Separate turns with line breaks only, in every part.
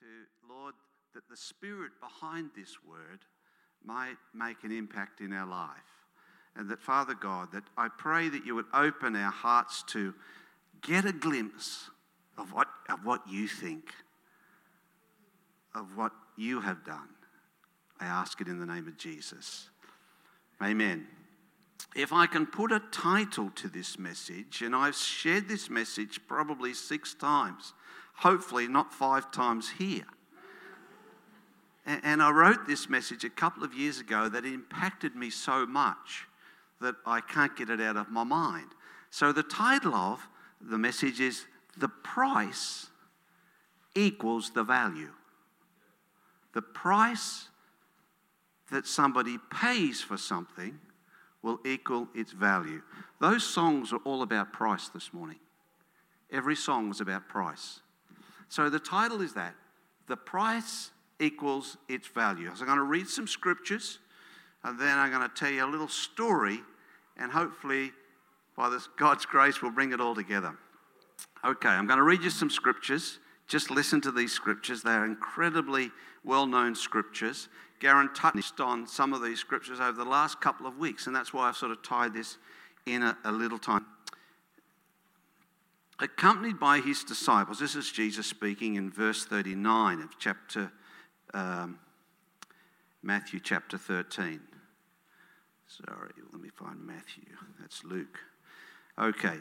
to, Lord, that the spirit behind this word might make an impact in our life. And that, Father God, that I pray that you would open our hearts to get a glimpse of what, of what you think, of what you have done. I ask it in the name of Jesus. Amen. If I can put a title to this message, and I've shared this message probably six times, hopefully not five times here. And I wrote this message a couple of years ago that impacted me so much that I can't get it out of my mind. So the title of the message is The Price Equals the Value. The price that somebody pays for something will equal its value. Those songs are all about price this morning. Every song was about price. So the title is that The Price Equals Its Value. So I'm going to read some scriptures and then I'm going to tell you a little story and hopefully by this, God's grace we'll bring it all together. Okay, I'm going to read you some scriptures. Just listen to these scriptures. They are incredibly well known scriptures. Garen touched on some of these scriptures over the last couple of weeks, and that's why I've sort of tied this in a, a little time. Accompanied by his disciples, this is Jesus speaking in verse 39 of chapter um, Matthew chapter 13. Sorry, let me find Matthew. That's Luke. Okay.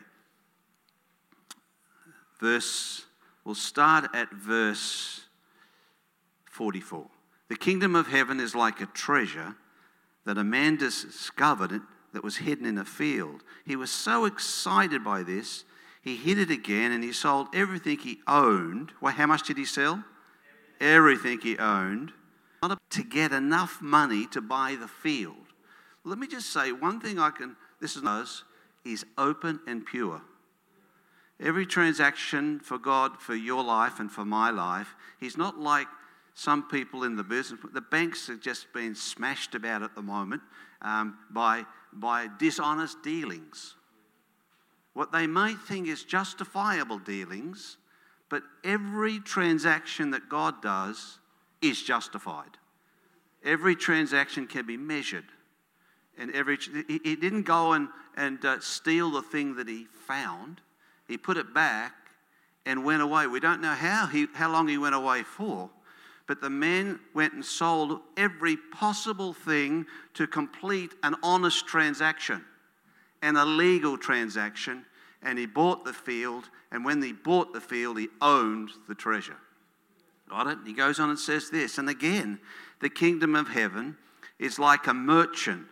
Verse, we'll start at verse 44. The kingdom of heaven is like a treasure that a man discovered that was hidden in a field. He was so excited by this, he hid it again and he sold everything he owned. Well, how much did he sell? Everything he owned to get enough money to buy the field. Let me just say one thing I can, this is us, is open and pure. Every transaction for God, for your life and for my life, He's not like some people in the business, the banks are just being smashed about at the moment um, by, by dishonest dealings. What they may think is justifiable dealings, but every transaction that God does is justified. Every transaction can be measured. And every, he, didn't go and, and uh, steal the thing that he found. He put it back and went away. We don't know how, he, how long he went away for, but the men went and sold every possible thing to complete an honest transaction, an legal transaction, and he bought the field. And when he bought the field, he owned the treasure. Got it? He goes on and says this. And again, the kingdom of heaven is like a merchant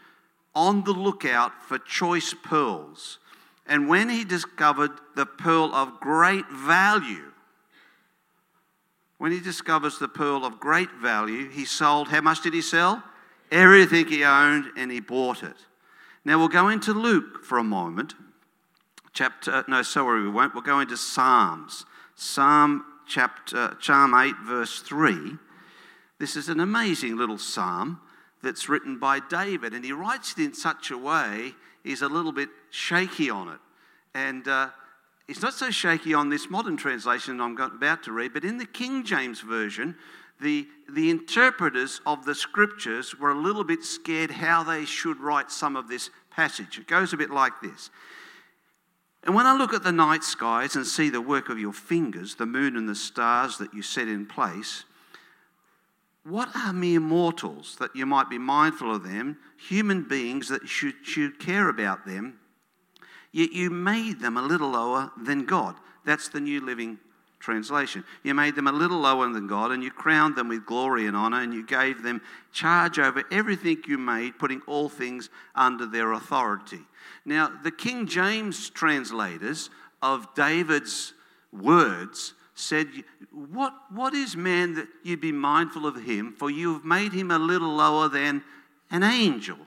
on the lookout for choice pearls. And when he discovered the pearl of great value, when he discovers the pearl of great value, he sold, how much did he sell? Everything he owned and he bought it. Now we'll go into Luke for a moment. Chapter, no, sorry, we won't. We'll go into Psalms. Psalm chapter, Psalm 8, verse 3. This is an amazing little psalm that's written by David, and he writes it in such a way, he's a little bit shaky on it. And uh, it's not so shaky on this modern translation I'm about to read, but in the King James Version, the, the interpreters of the scriptures were a little bit scared how they should write some of this passage. It goes a bit like this. And when I look at the night skies and see the work of your fingers, the moon and the stars that you set in place, what are mere mortals that you might be mindful of them, human beings that should, should care about them? Yet you made them a little lower than God. That's the New Living Translation. You made them a little lower than God, and you crowned them with glory and honor, and you gave them charge over everything you made, putting all things under their authority. Now, the King James translators of David's words said, What, what is man that you be mindful of him? For you have made him a little lower than an angel.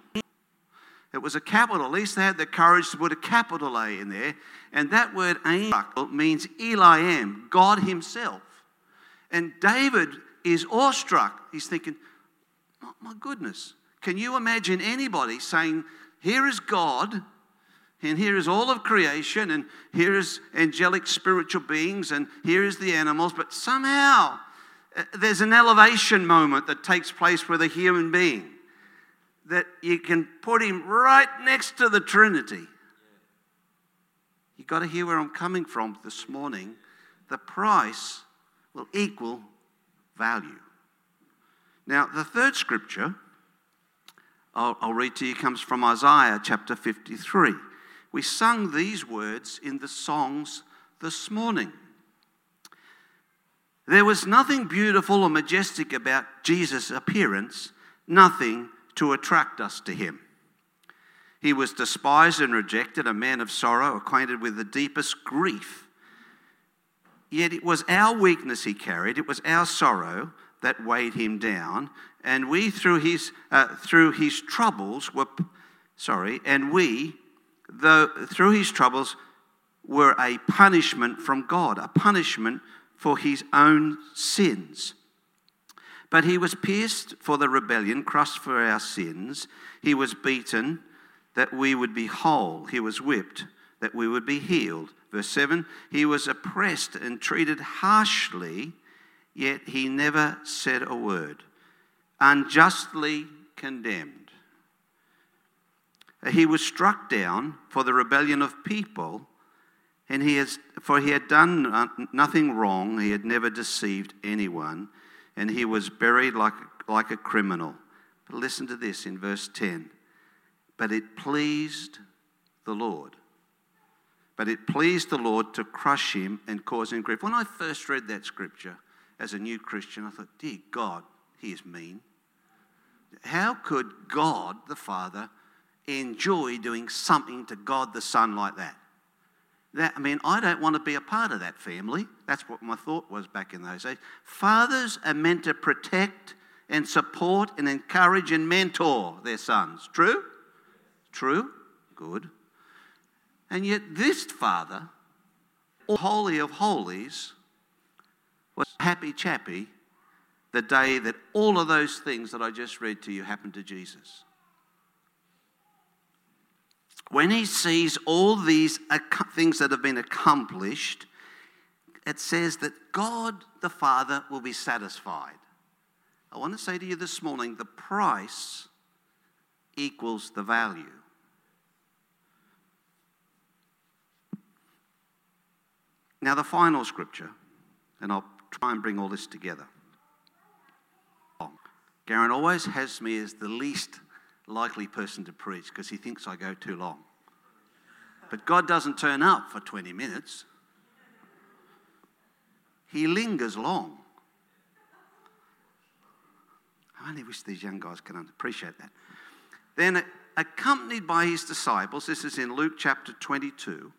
It was a capital. At least they had the courage to put a capital A in there. And that word angel means Elohim, God Himself. And David is awestruck. He's thinking, oh, my goodness, can you imagine anybody saying, Here is God, and here is all of creation, and here is angelic spiritual beings, and here is the animals, but somehow uh, there's an elevation moment that takes place with a human being that you can put him right next to the Trinity. You've got to hear where I'm coming from this morning. The price will equal value. Now, the third scripture I'll, I'll read to you comes from Isaiah chapter 53. We sung these words in the songs this morning. There was nothing beautiful or majestic about Jesus' appearance, nothing to attract us to him. He was despised and rejected, a man of sorrow, acquainted with the deepest grief. Yet it was our weakness he carried, it was our sorrow that weighed him down, and we through his uh, through his troubles were sorry, and we though through his troubles were a punishment from God, a punishment for his own sins. But he was pierced for the rebellion, crushed for our sins. He was beaten that we would be whole. He was whipped that we would be healed. Verse 7 He was oppressed and treated harshly, yet he never said a word. Unjustly condemned. He was struck down for the rebellion of people, and he has, for he had done nothing wrong, he had never deceived anyone and he was buried like, like a criminal. But listen to this in verse 10. But it pleased the Lord. But it pleased the Lord to crush him and cause him grief. When I first read that scripture as a new Christian, I thought, dear God, he is mean. How could God the Father enjoy doing something to God the Son like that? That, I mean, I don't want to be a part of that family. That's what my thought was back in those days. Fathers are meant to protect and support and encourage and mentor their sons. True? True? Good. And yet, this father, Holy of Holies, was happy chappy the day that all of those things that I just read to you happened to Jesus when he sees all these things that have been accomplished, it says that God the Father will be satisfied. I want to say to you this morning the price equals the value. Now, the final scripture, and I'll try and bring all this together. Garen always has me as the least likely person to preach because he thinks I go too long. But God doesn't turn up for 20 minutes, He lingers long. I only wish these young guys could appreciate that. Then, accompanied by his disciples, this is in Luke chapter 22,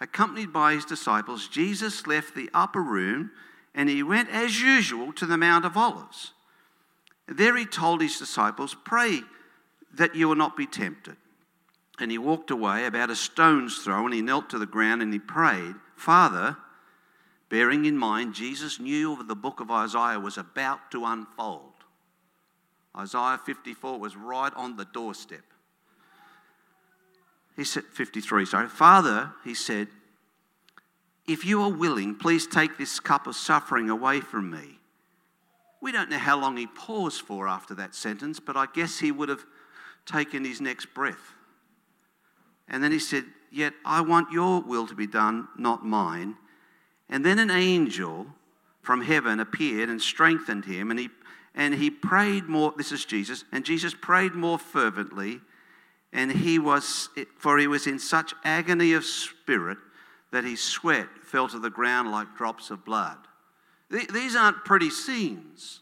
accompanied by his disciples, Jesus left the upper room and he went as usual to the Mount of Olives. There he told his disciples, Pray that you will not be tempted. And he walked away about a stone's throw and he knelt to the ground and he prayed, Father, bearing in mind Jesus knew the book of Isaiah was about to unfold. Isaiah 54 was right on the doorstep. He said, 53, sorry. Father, he said, if you are willing, please take this cup of suffering away from me. We don't know how long he paused for after that sentence, but I guess he would have taken his next breath. And then he said, Yet I want your will to be done, not mine. And then an angel from heaven appeared and strengthened him, and he, and he prayed more. This is Jesus. And Jesus prayed more fervently, and he was, for he was in such agony of spirit that his sweat fell to the ground like drops of blood. These aren't pretty scenes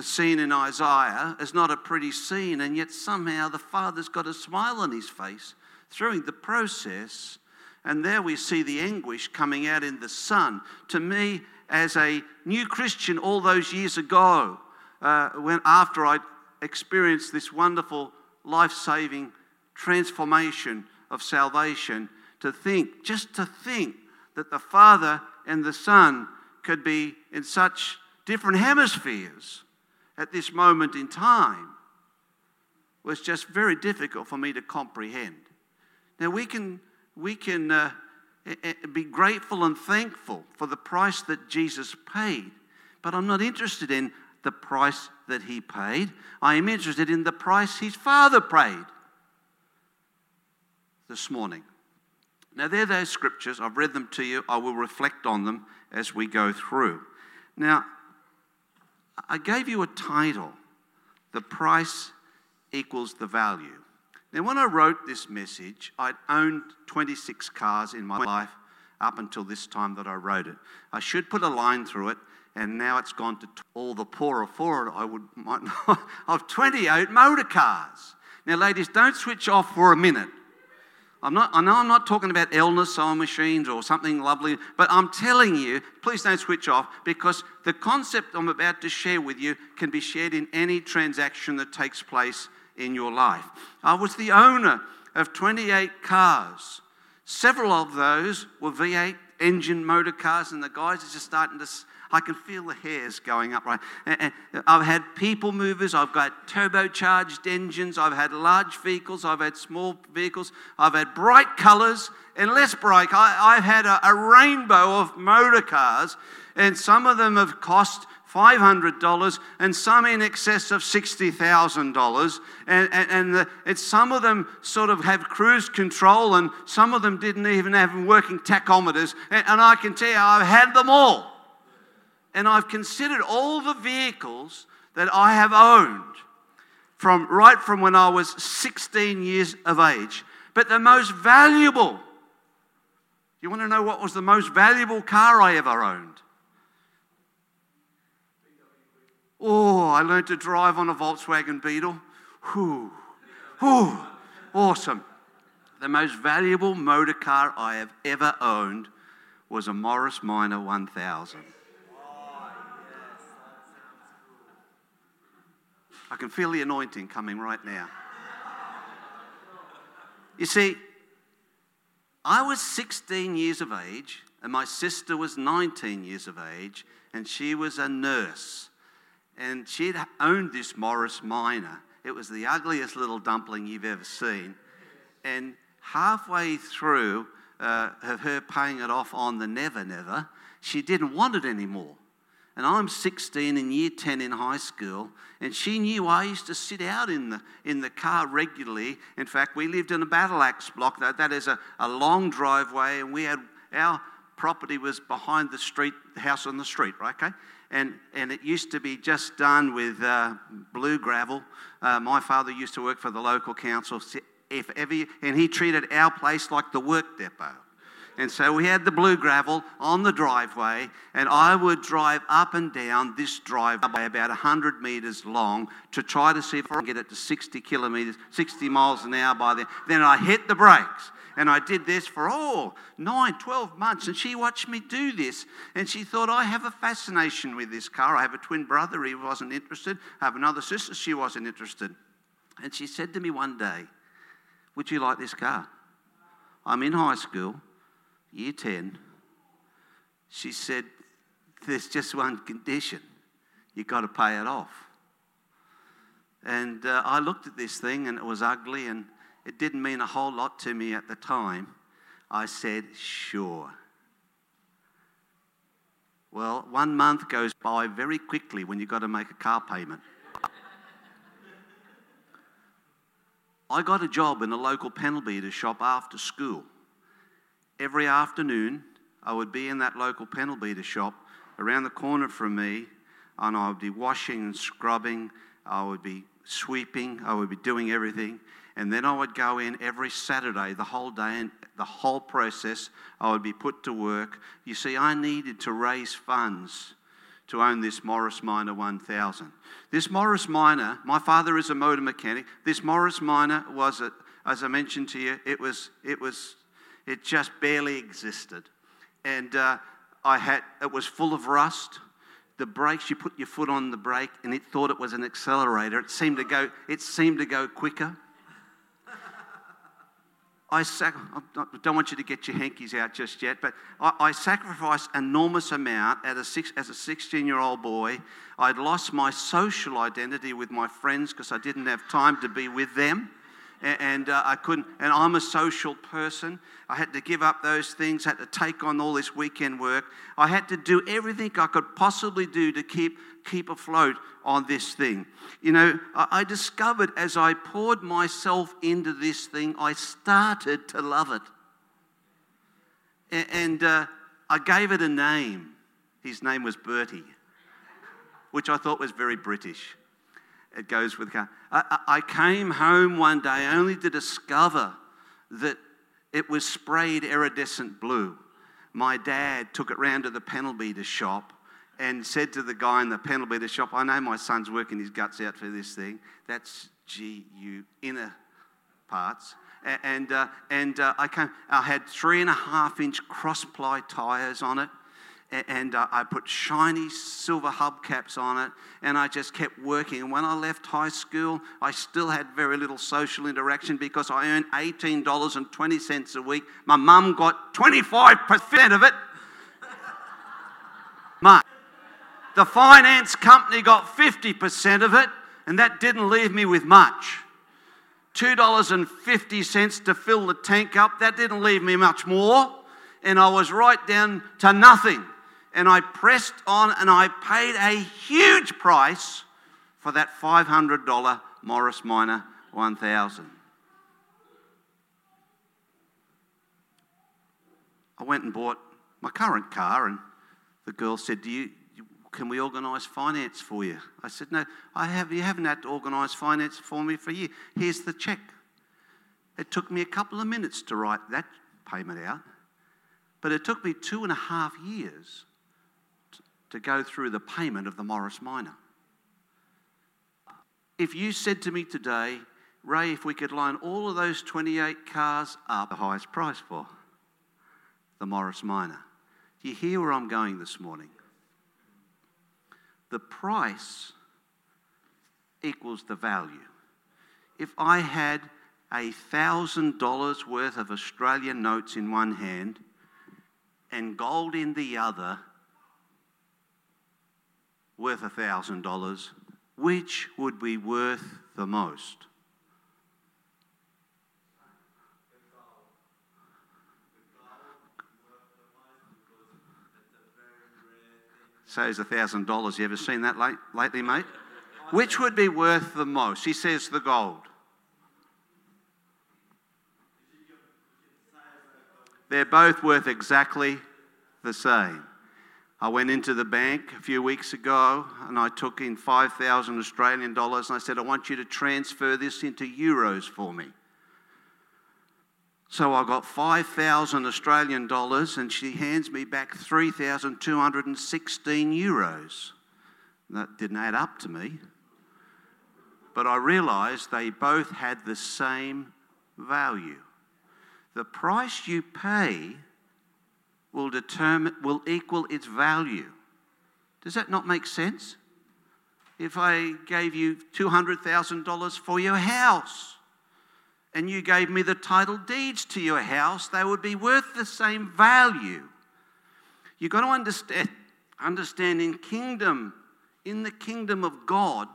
the scene in Isaiah is not a pretty scene, and yet somehow the Father's got a smile on his face through the process. And there we see the anguish coming out in the Son. To me, as a new Christian all those years ago, uh, when after I experienced this wonderful life saving transformation of salvation, to think, just to think that the Father and the Son could be in such different hemispheres at this moment in time was just very difficult for me to comprehend. Now, we can, we can uh, be grateful and thankful for the price that Jesus paid, But I'm not interested in the price that he paid. I am interested in the price his father paid this morning. Now, they're those scriptures. I've read them to you. I will reflect on them as we go through. Now, I gave you a title The Price Equals the Value. Now, when I wrote this message, I'd owned 26 cars in my life up until this time that I wrote it. I should put a line through it, and now it's gone to all the poorer for it. I would might not, of 28 motor cars. Now, ladies, don't switch off for a minute. I'm not, I know I'm not talking about illness sewing machines or something lovely, but I'm telling you, please don't switch off because the concept I'm about to share with you can be shared in any transaction that takes place in your life. I was the owner of 28 cars. Several of those were V8 engine motor cars, and the guys are just starting to. I can feel the hairs going up. Right, and I've had people movers. I've got turbocharged engines. I've had large vehicles. I've had small vehicles. I've had bright colours and less bright. I, have had a, a rainbow of motor cars, and some of them have cost $500 and some in excess of $60,000. And, and, and, it's, some of them sort of have cruise control and some of them didn't even have working tachometers. And, and I can tell you, I've had them all. And I've considered all the vehicles that I have owned from right from when I was 16 years of age. But the most valuable, you want to know what was the most valuable car I ever owned? Oh, I learned to drive on a Volkswagen Beetle. Whew. Whew. Awesome. The most valuable motor car I have ever owned was a Morris Minor 1000. I can feel the anointing coming right now. You see, I was 16 years of age, and my sister was 19 years of age, and she was a nurse and she'd owned this Morris Minor. It was the ugliest little dumpling you've ever seen. And halfway through uh, of her paying it off on the Never Never, she didn't want it anymore. And I'm 16 in year 10 in high school, and she knew I used to sit out in the, in the car regularly. In fact, we lived in a battle axe block. That, that is a, a long driveway, and we had our property was behind the street, the house on the street, right? Okay? and, and it used to be just done with uh, blue gravel. Uh, my father used to work for the local council, if ever, and he treated our place like the work depot. And so we had the blue gravel on the driveway, and I would drive up and down this driveway about 100 metres long to try to see if I could get it to 60 kilometres, 60 miles an hour by then. Then I hit the brakes and I did this for, all oh, nine, 12 months. And she watched me do this. And she thought, I have a fascination with this car. I have a twin brother, he wasn't interested. I have another sister, she wasn't interested. And she said to me one day, Would you like this car? I'm in high school, year 10. She said, There's just one condition you've got to pay it off. And uh, I looked at this thing and it was ugly and it didn't mean a whole lot to me at the time. I said, sure. Well, one month goes by very quickly when you've got to make a car payment. I got a job in a local panel beater shop after school. Every afternoon, I would be in that local panel beater shop around the corner from me, and I would be washing and scrubbing, I would be sweeping, I would be doing everything. And then I would go in every Saturday, the whole day, and the whole process. I would be put to work. You see, I needed to raise funds to own this Morris Minor 1000. This Morris Minor, my father is a motor mechanic. This Morris Minor was, a, as I mentioned to you, it was, it was, it just barely existed, and uh, I had, it was full of rust. The brakes, you put your foot on the brake, and it thought it was an accelerator. It seemed to go, it seemed to go quicker. I, sac- I don't want you to get your hankies out just yet, but I, I sacrificed enormous amount a, six, as a 16 year old boy. I'd lost my social identity with my friends because I didn't have time to be with them. And, uh, I couldn't. And I'm a social person. I had to give up those things. Had to take on all this weekend work. I had to do everything I could possibly do to keep keep afloat on this thing. You know, I, I discovered as I poured myself into this thing, I started to love it, and, and uh, I gave it a name. His name was Bertie, which I thought was very British it goes with car. I, I came home one day only to discover that it was sprayed iridescent blue. My dad took it round to the panel beater shop and said to the guy in the panel beater shop, I know my son's working his guts out for this thing. That's GU inner parts. And, uh, and uh, I, came, I had three and a half inch cross ply tyres on it and uh, I put shiny silver hubcaps on it, and I just kept working. And when I left high school, I still had very little social interaction because I earned $18.20 a week. My mum got 25% of it. Mark. The finance company got 50% of it, and that didn't leave me with much. $2.50 to fill the tank up, that didn't leave me much more. And I was right down to nothing and I pressed on and I paid a huge price for that $500 Morris Minor 1000. I went and bought my current car, and the girl said, Do you, Can we organise finance for you? I said, No, I have, you haven't had to organise finance for me for a year. Here's the cheque. It took me a couple of minutes to write that payment out, but it took me two and a half years to go through the payment of the Morris Minor. If you said to me today, Ray, if we could line all of those 28 cars up, the highest price for the Morris Minor. Do you hear where I'm going this morning? The price equals the value. If I had a thousand dollars worth of Australian notes in one hand and gold in the other, worth $1,000, which would be worth the most? Says a $1,000. You ever seen that late, lately, mate? Which would be worth the most? He says the gold. They're both worth exactly the same. I went into the bank a few weeks ago and I took in 5,000 Australian dollars and I said, I want you to transfer this into euros for me. So I got 5,000 Australian dollars and she hands me back 3,216 euros. That didn't add up to me. But I realized they both had the same value. The price you pay will determine will equal its value. Does that not make sense? If I gave you $200,000 for your house and you gave me the title deeds to your house, they would be worth the same value. You've got to understand, understand in kingdom, in the kingdom of God,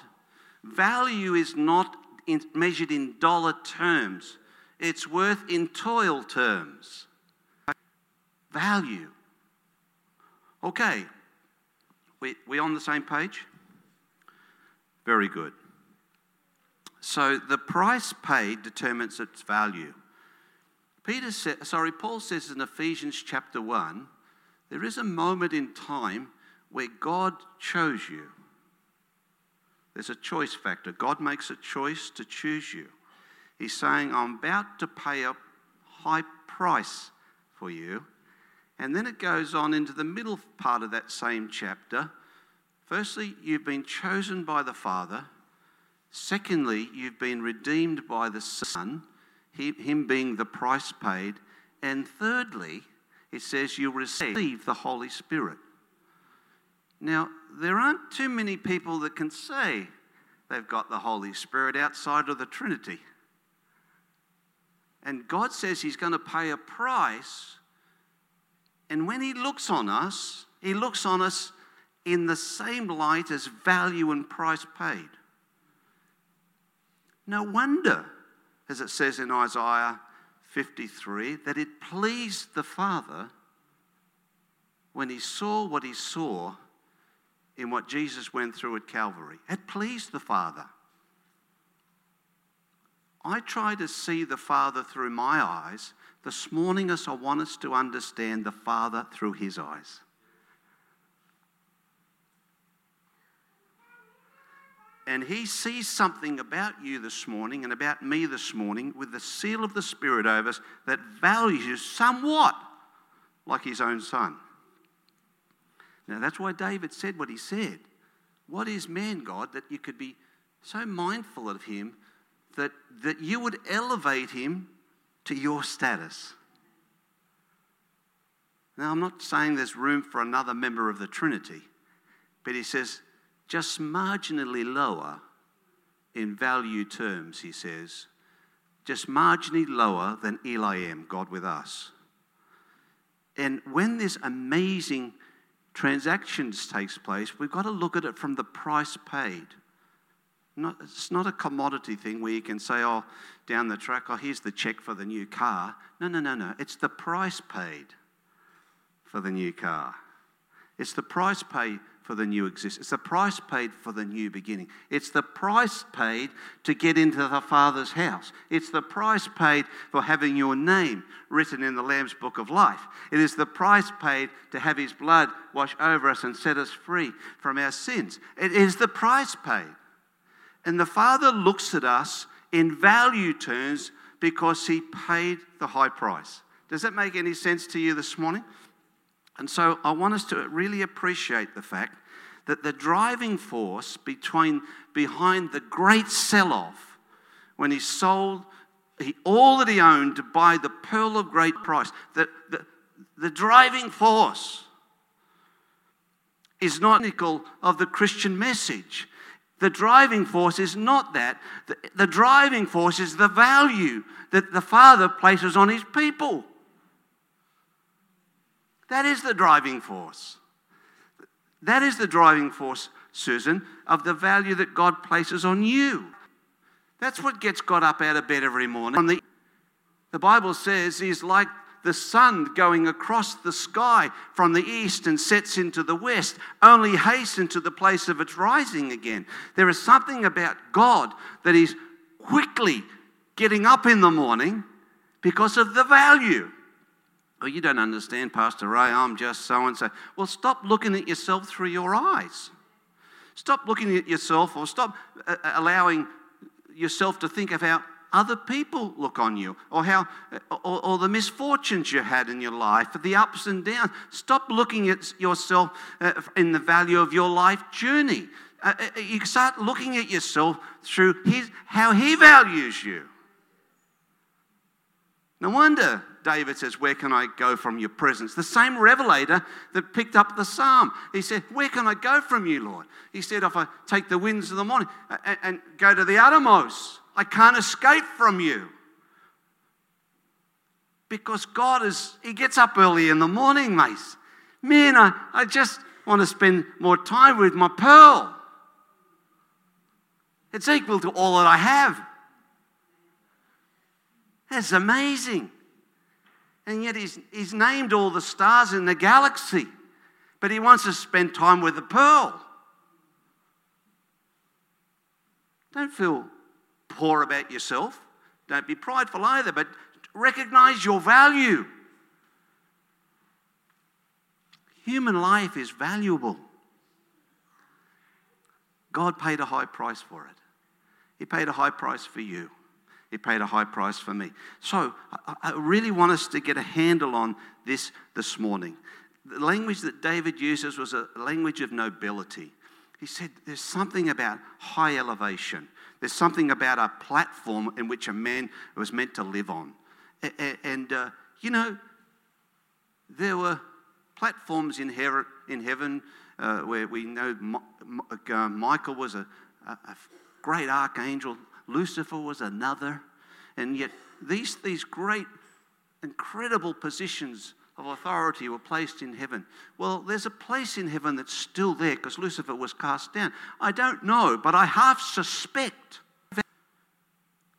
value is not in, measured in dollar terms. It's worth in toil terms value. Okay, we, we on the same page? Very good. So the price paid determines its value. Peter sorry, Paul says in Ephesians chapter 1, there is a moment in time where God chose you. There's a choice factor. God makes a choice to choose you. He's saying, I'm about to pay a high price for you, and then it goes on into the middle part of that same chapter. Firstly, you've been chosen by the Father. Secondly, you've been redeemed by the Son, Him being the price paid. And thirdly, it says you'll receive the Holy Spirit. Now, there aren't too many people that can say they've got the Holy Spirit outside of the Trinity. And God says He's going to pay a price and when he looks on us, he looks on us in the same light as value and price paid. No wonder as it says in Isaiah 53, that it pleased the Father when he saw what he saw in what Jesus went through at Calvary. It pleased the Father. I try to see the Father through my eyes. This morning, as I want us to understand the Father through his eyes. and he sees something about you this morning and about me this morning with the seal of the Spirit over us that values you somewhat like his own son. Now, that's why David said what he said. What is man, God, that you could be so mindful of him that, that you would elevate him to your status? Now, I'm not saying there's room for another member of the Trinity, but he says, just marginally lower in value terms, he says, just marginally lower than Elohim, God with us. And when this amazing transactions takes place, we've got to look at it from the price paid. Not, it's not a commodity thing where you can say, oh, down the track, oh, here's the check for the new car. No, no, no, no. It's the price paid for the new car. It's the price paid for the new existence. It's the price paid for the new beginning. It's the price paid to get into the Father's house. It's the price paid for having your name written in the Lamb's book of life. It is the price paid to have His blood wash over us and set us free from our sins. It is the price paid. And the Father looks at us in value terms because He paid the high price. Does that make any sense to you this morning? And so I want us to really appreciate the fact that the driving force between, behind the great sell off when he sold he, all that he owned to buy the pearl of great price, that the, the driving force is not typical of the Christian message. The driving force is not that. The, the driving force is the value that the Father places on his people. That is the driving force. That is the driving force, Susan, of the value that God places on you. That's what gets God up out of bed every morning. The, the Bible says he's like the sun going across the sky from the east and sets into the west, only hasten to the place of its rising again. There is something about God that is quickly getting up in the morning because of the value. Oh, you don't understand, Pastor Ray. I'm just so and so. Well, stop looking at yourself through your eyes. Stop looking at yourself or stop uh, uh, allowing yourself to think how other people look on you or how or, or, the misfortunes you had in your life the ups and downs stop looking at yourself uh, in the value of your life journey uh, uh you start looking at yourself through his, how he values you no wonder David says, Where can I go from your presence? The same revelator that picked up the psalm. He said, Where can I go from you, Lord? He said, If I take the winds of the morning and go to the uttermost, I can't escape from you. Because God is, He gets up early in the morning, mate. Man, I, I just want to spend more time with my pearl. It's equal to all that I have. That's amazing. And yet he's, he's named all the stars in the galaxy, but he wants to spend time with the pearl. Don't feel poor about yourself. Don't be prideful either, but recognize your value. Human life is valuable. God paid a high price for it. He paid a high price for you. He paid a high price for me. So I, really want us to get a handle on this this morning. The language that David uses was a language of nobility. He said, There's something about high elevation. There's something about a platform in which a man was meant to live on. And, uh, you know, there were platforms in, heaven uh, where we know uh, Michael was a, a great archangel Lucifer was another. And yet, these, these great, incredible positions of authority were placed in heaven. Well, there's a place in heaven that's still there because Lucifer was cast down. I don't know, but I half suspect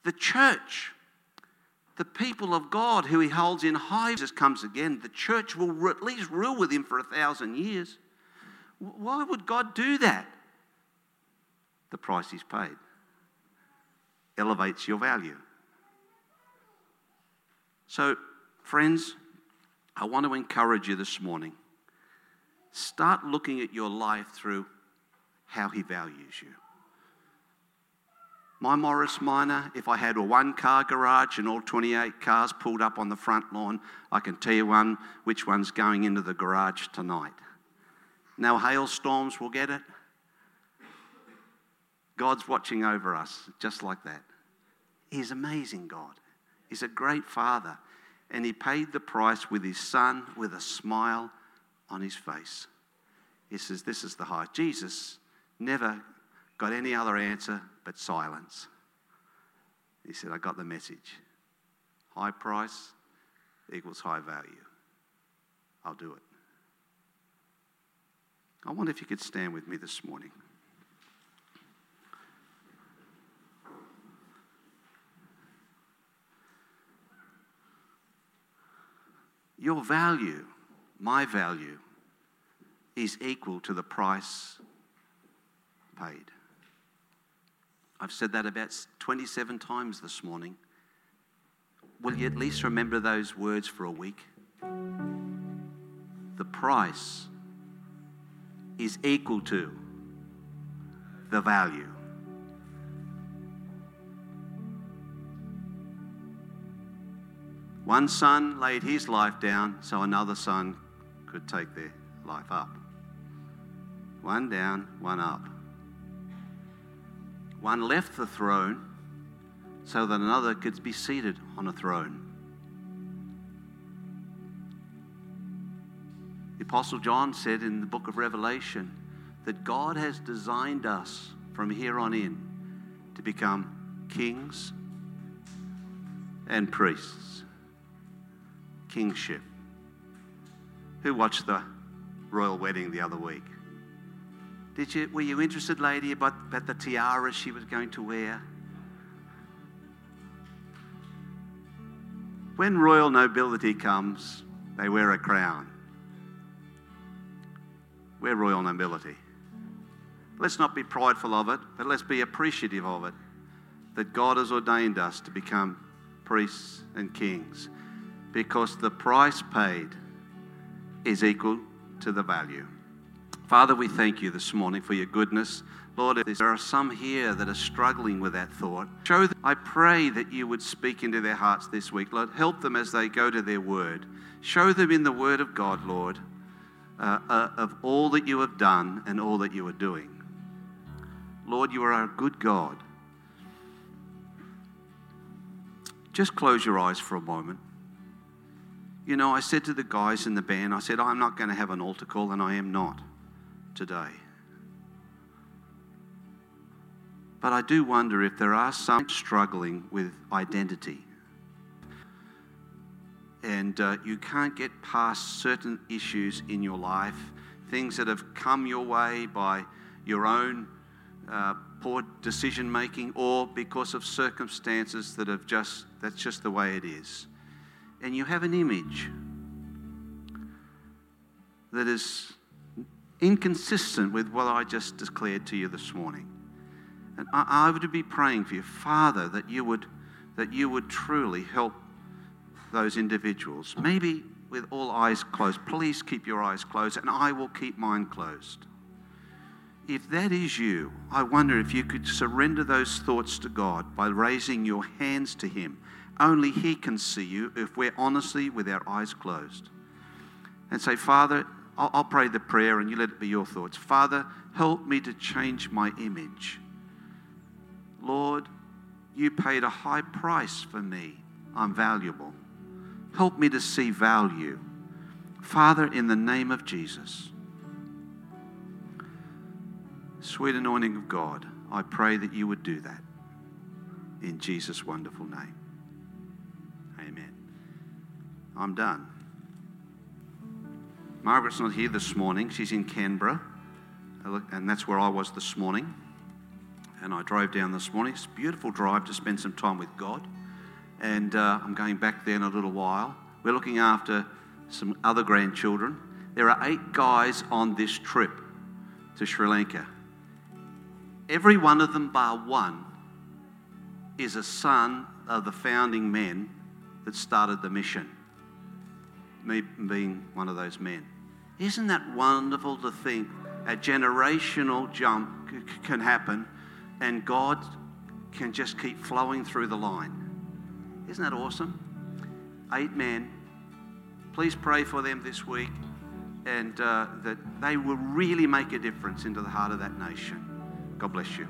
the church the people of God who he holds in high Jesus comes again, the church will at least rule with him for a thousand years. Why would God do that? The price he's paid elevates your value. So, friends, I want to encourage you this morning. Start looking at your life through how he values you. My Morris Minor, if I had a one car garage and all 28 cars pulled up on the front lawn, I can tell you one which one's going into the garage tonight. No hailstorms will get it. God's watching over us just like that. He's amazing, God. He's a great Father. And He paid the price with His Son with a smile on His face. He says, This is the high. Jesus never got any other answer but silence. He said, I got the message. High price equals high value. I'll do it. I wonder if you could stand with me this morning. Your value, my value, is equal to the price paid. I've said that about 27 times this morning. Will you at least remember those words for a week? The price is equal to the value. One son laid his life down so another son could take their life up. One down, one up. One left the throne so that another could be seated on a throne. The Apostle John said in the book of Revelation that God has designed us from here on in to become kings and priests. Kingship. Who watched the royal wedding the other week? Did you, were you interested, lady, about, about the tiara she was going to wear? When royal nobility comes, they wear a crown. We're royal nobility. Let's not be prideful of it, but let's be appreciative of it that God has ordained us to become priests and kings because the price paid is equal to the value. Father, we thank you this morning for your goodness. Lord, if there are some here that are struggling with that thought, show them, I pray that you would speak into their hearts this week. Lord, help them as they go to their word. Show them in the word of God, Lord, uh, uh, of all that you have done and all that you are doing. Lord, you are a good God. Just close your eyes for a moment. You know, I said to the guys in the band, I said, I'm not going to have an altar call, and I am not today. But I do wonder if there are some struggling with identity. And uh, you can't get past certain issues in your life, things that have come your way by your own uh, poor decision making or because of circumstances that have just, that's just the way it is. And you have an image that is inconsistent with what I just declared to you this morning. And I, I would be praying for you, Father, that you would that you would truly help those individuals. Maybe with all eyes closed. Please keep your eyes closed, and I will keep mine closed. If that is you, I wonder if you could surrender those thoughts to God by raising your hands to Him. Only He can see you if we're honestly with our eyes closed. And say, Father, I'll, I'll pray the prayer and you let it be your thoughts. Father, help me to change my image. Lord, you paid a high price for me. I'm valuable. Help me to see value. Father, in the name of Jesus, sweet anointing of God, I pray that you would do that. In Jesus' wonderful name. I'm done. Margaret's not here this morning. She's in Canberra, and that's where I was this morning. And I drove down this morning. It's a beautiful drive to spend some time with God. and uh, I'm going back there in a little while. We're looking after some other grandchildren. There are eight guys on this trip to Sri Lanka. Every one of them, bar one, is a son of the founding men that started the mission. Me being one of those men. Isn't that wonderful to think a generational jump c- can happen and God can just keep flowing through the line? Isn't that awesome? Eight men. Please pray for them this week and uh, that they will really make a difference into the heart of that nation. God bless you.